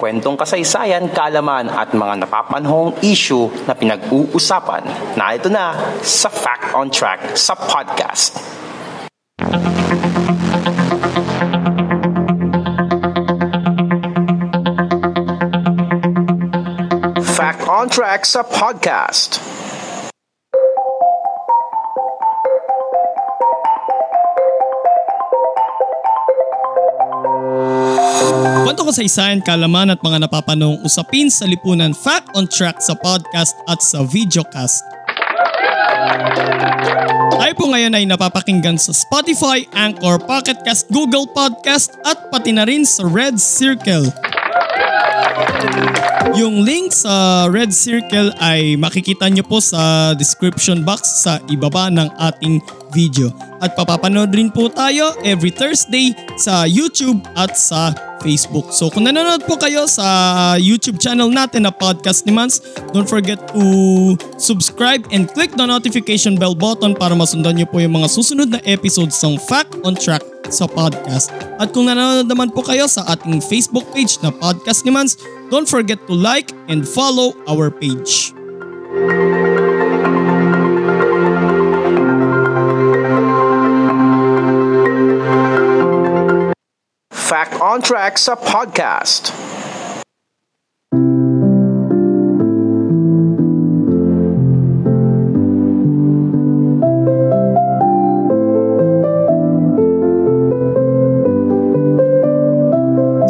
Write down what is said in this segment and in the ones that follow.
kwentong kasaysayan, kaalaman at mga napapanahong issue na pinag-uusapan. Narito na sa Fact on Track sa podcast. Fact on Track sa podcast. Isayan, kalaman at mga napapanong usapin sa lipunan Fact on Track sa podcast at sa videocast. Tayo po ngayon ay napapakinggan sa Spotify, Anchor, Pocketcast, Google Podcast at pati na rin sa Red Circle. Yung link sa Red Circle ay makikita nyo po sa description box sa ibaba ng ating video. At papapanood rin po tayo every Thursday sa YouTube at sa Facebook. So kung nanonood po kayo sa YouTube channel natin na Podcast ni Mans, don't forget to subscribe and click the notification bell button para masundan nyo po yung mga susunod na episodes ng Fact on Track sa podcast. At kung nanonood naman po kayo sa ating Facebook page na Podcast ni Mans, don't forget to like and follow our page. Fact on Track sa podcast.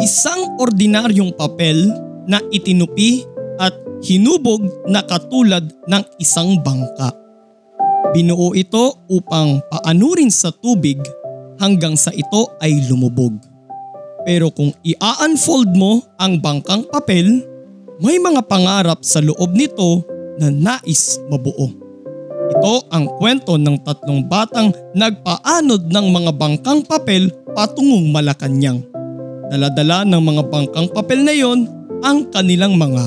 Isang ordinaryong papel na itinupi at hinubog na katulad ng isang bangka. Binuo ito upang paanurin sa tubig hanggang sa ito ay lumubog. Pero kung i-unfold mo ang bangkang papel, may mga pangarap sa loob nito na nais mabuo. Ito ang kwento ng tatlong batang nagpaanod ng mga bangkang papel patungong Malacanang. Daladala ng mga bangkang papel na yon ang kanilang mga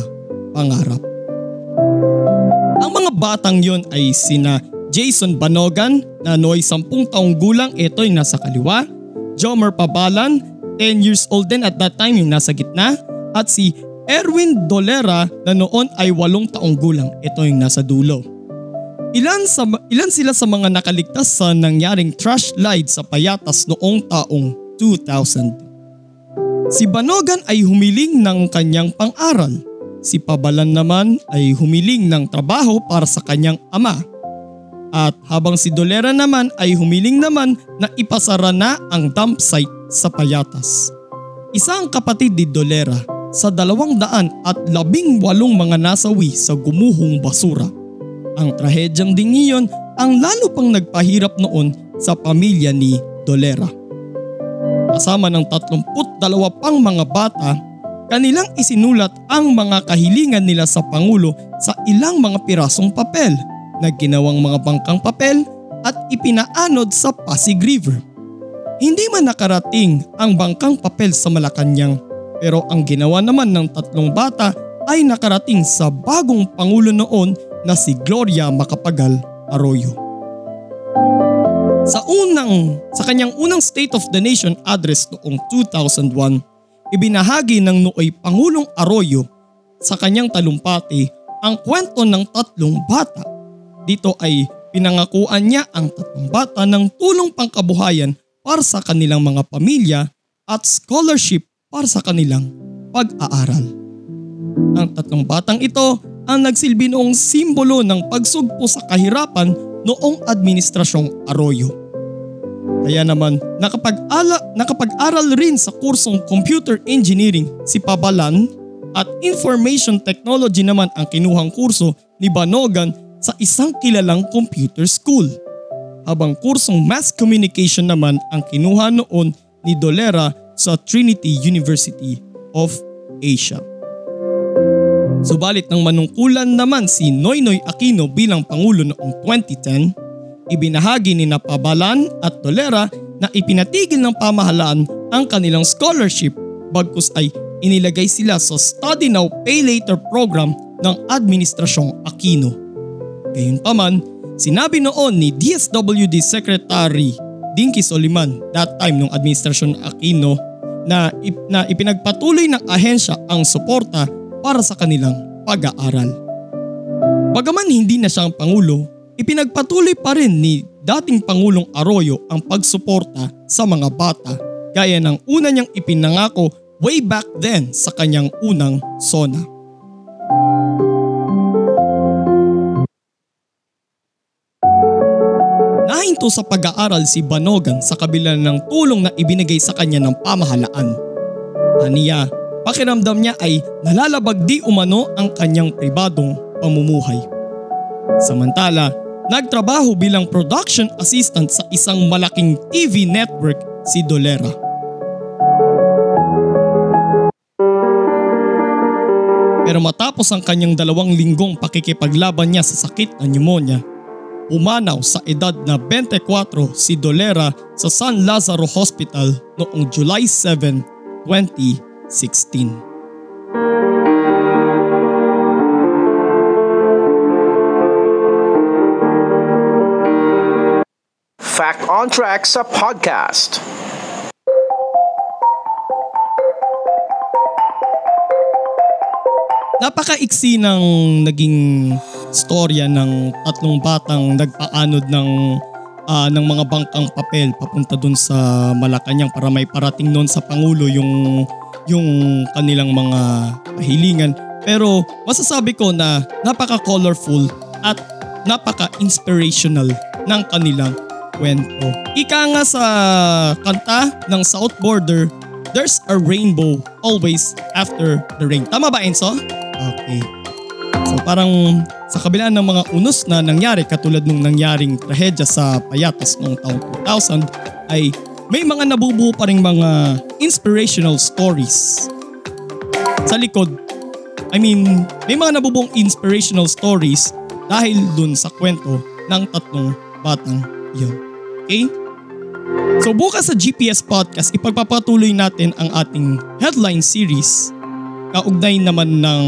pangarap. Ang mga batang yon ay sina Jason Banogan na nooy 10 taong gulang ito yung nasa kaliwa, Jomer Pabalan 10 years old din at that time yung nasa gitna at si Erwin Dolera na noon ay 8 taong gulang ito yung nasa dulo. Ilan, sa, ilan sila sa mga nakaligtas sa nangyaring trash light sa payatas noong taong 2000. Si Banogan ay humiling ng kanyang pang-aral. Si Pabalan naman ay humiling ng trabaho para sa kanyang ama. At habang si Dolera naman ay humiling naman na ipasara na ang dump site sa Payatas. Isang kapatid ni Dolera sa dalawang daan at labing walong mga nasawi sa gumuhong basura. Ang trahedyang ding iyon ang lalo pang nagpahirap noon sa pamilya ni Dolera kasama ng 32 pang mga bata, kanilang isinulat ang mga kahilingan nila sa Pangulo sa ilang mga pirasong papel na ginawang mga bangkang papel at ipinaanod sa Pasig River. Hindi man nakarating ang bangkang papel sa Malacanang pero ang ginawa naman ng tatlong bata ay nakarating sa bagong Pangulo noon na si Gloria Macapagal Arroyo. Sa unang, sa kanyang unang State of the Nation address noong 2001, ibinahagi ng nooy Pangulong Arroyo sa kanyang talumpati ang kwento ng tatlong bata. Dito ay pinangakuan niya ang tatlong bata ng tulong pangkabuhayan para sa kanilang mga pamilya at scholarship para sa kanilang pag-aaral. Ang tatlong batang ito ang nagsilbi noong simbolo ng pagsugpo sa kahirapan noong administrasyong Arroyo. Kaya naman nakapag-ala, nakapag-aral rin sa kursong Computer Engineering si Pabalan at Information Technology naman ang kinuhang kurso ni Banogan sa isang kilalang computer school. Habang kursong Mass Communication naman ang kinuha noon ni Dolera sa Trinity University of Asia. Subalit nang manungkulan naman si Noynoy Aquino bilang Pangulo noong 2010, ibinahagi ni Napabalan at Tolera na ipinatigil ng pamahalaan ang kanilang scholarship bagkus ay inilagay sila sa Study Now Pay Later program ng Administrasyong Aquino. Gayunpaman, sinabi noon ni DSWD Secretary Dinky Soliman that time nung Administrasyon Aquino na, ip, na ipinagpatuloy ng ahensya ang suporta para sa kanilang pag-aaral. Bagaman hindi na siyang Pangulo, ipinagpatuloy pa rin ni dating Pangulong Arroyo ang pagsuporta sa mga bata gaya ng una niyang ipinangako way back then sa kanyang unang SONA. Nahinto sa pag-aaral si Banogan sa kabila ng tulong na ibinigay sa kanya ng pamahalaan. Aniya, pakiramdam niya ay nalalabag di umano ang kanyang pribadong pamumuhay. Samantala, nagtrabaho bilang production assistant sa isang malaking TV network si Dolera. Pero matapos ang kanyang dalawang linggong pakikipaglaban niya sa sakit na pneumonia, umanaw sa edad na 24 si Dolera sa San Lazaro Hospital noong July 7, 2016. Fact on Track sa podcast. Napakaiksi ng naging storya ng tatlong batang nagpaanod ng ah, ng mga bangkang papel papunta dun sa Malacanang para may parating noon sa Pangulo yung yung kanilang mga kahilingan. Pero masasabi ko na napaka-colorful at napaka-inspirational ng kanilang kwento. Ika nga sa kanta ng South Border, there's a rainbow always after the rain. Tama ba Enzo? Okay. So parang sa kabila ng mga unos na nangyari katulad nung nangyaring trahedya sa Payatas noong taong 2000 ay may mga nabubuo pa rin mga inspirational stories sa likod. I mean, may mga nabubuong inspirational stories dahil dun sa kwento ng tatlong batang yun. Okay? So bukas sa GPS Podcast, ipagpapatuloy natin ang ating headline series kaugnay naman ng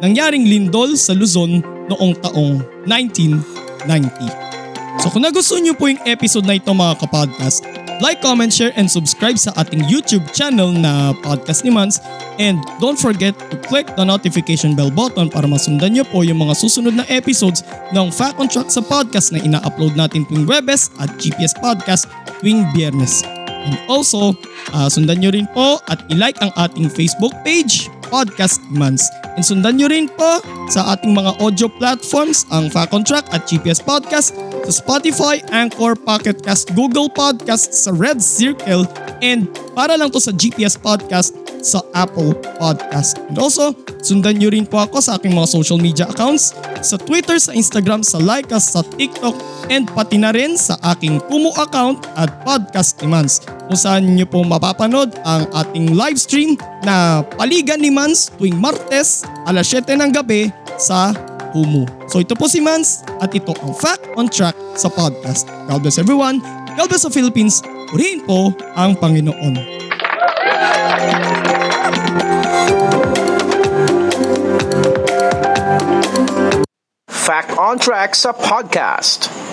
nangyaring lindol sa Luzon noong taong 1990. So kung nagustuhan niyo po yung episode na ito mga kapodcast, like, comment, share, and subscribe sa ating YouTube channel na Podcast ni Mans and don't forget to click the notification bell button para masundan niyo po yung mga susunod na episodes ng Fact on Track sa podcast na ina-upload natin tuwing Webes at GPS Podcast tuwing Biyernes. And also, uh, sundan nyo rin po at ilike ang ating Facebook page, Podcast Months. And sundan nyo rin po sa ating mga audio platforms, ang Fact on Track at GPS Podcast, sa Spotify, Anchor, Pocket Google Podcast, sa Red Circle, and para lang to sa GPS Podcast sa Apple Podcast. And also, sundan nyo rin po ako sa aking mga social media accounts, sa Twitter, sa Instagram, sa Lycas, sa TikTok, and pati na rin sa aking Kumu account at Podcast ni Mans kung saan nyo po mapapanood ang ating live stream na Paligan ni Mans tuwing Martes alas 7 ng gabi sa Kumu. So ito po si Mans at ito ang Fact on Track sa podcast. God bless everyone. God bless the Philippines. Purihin po ang Panginoon. Fact on Track sa podcast.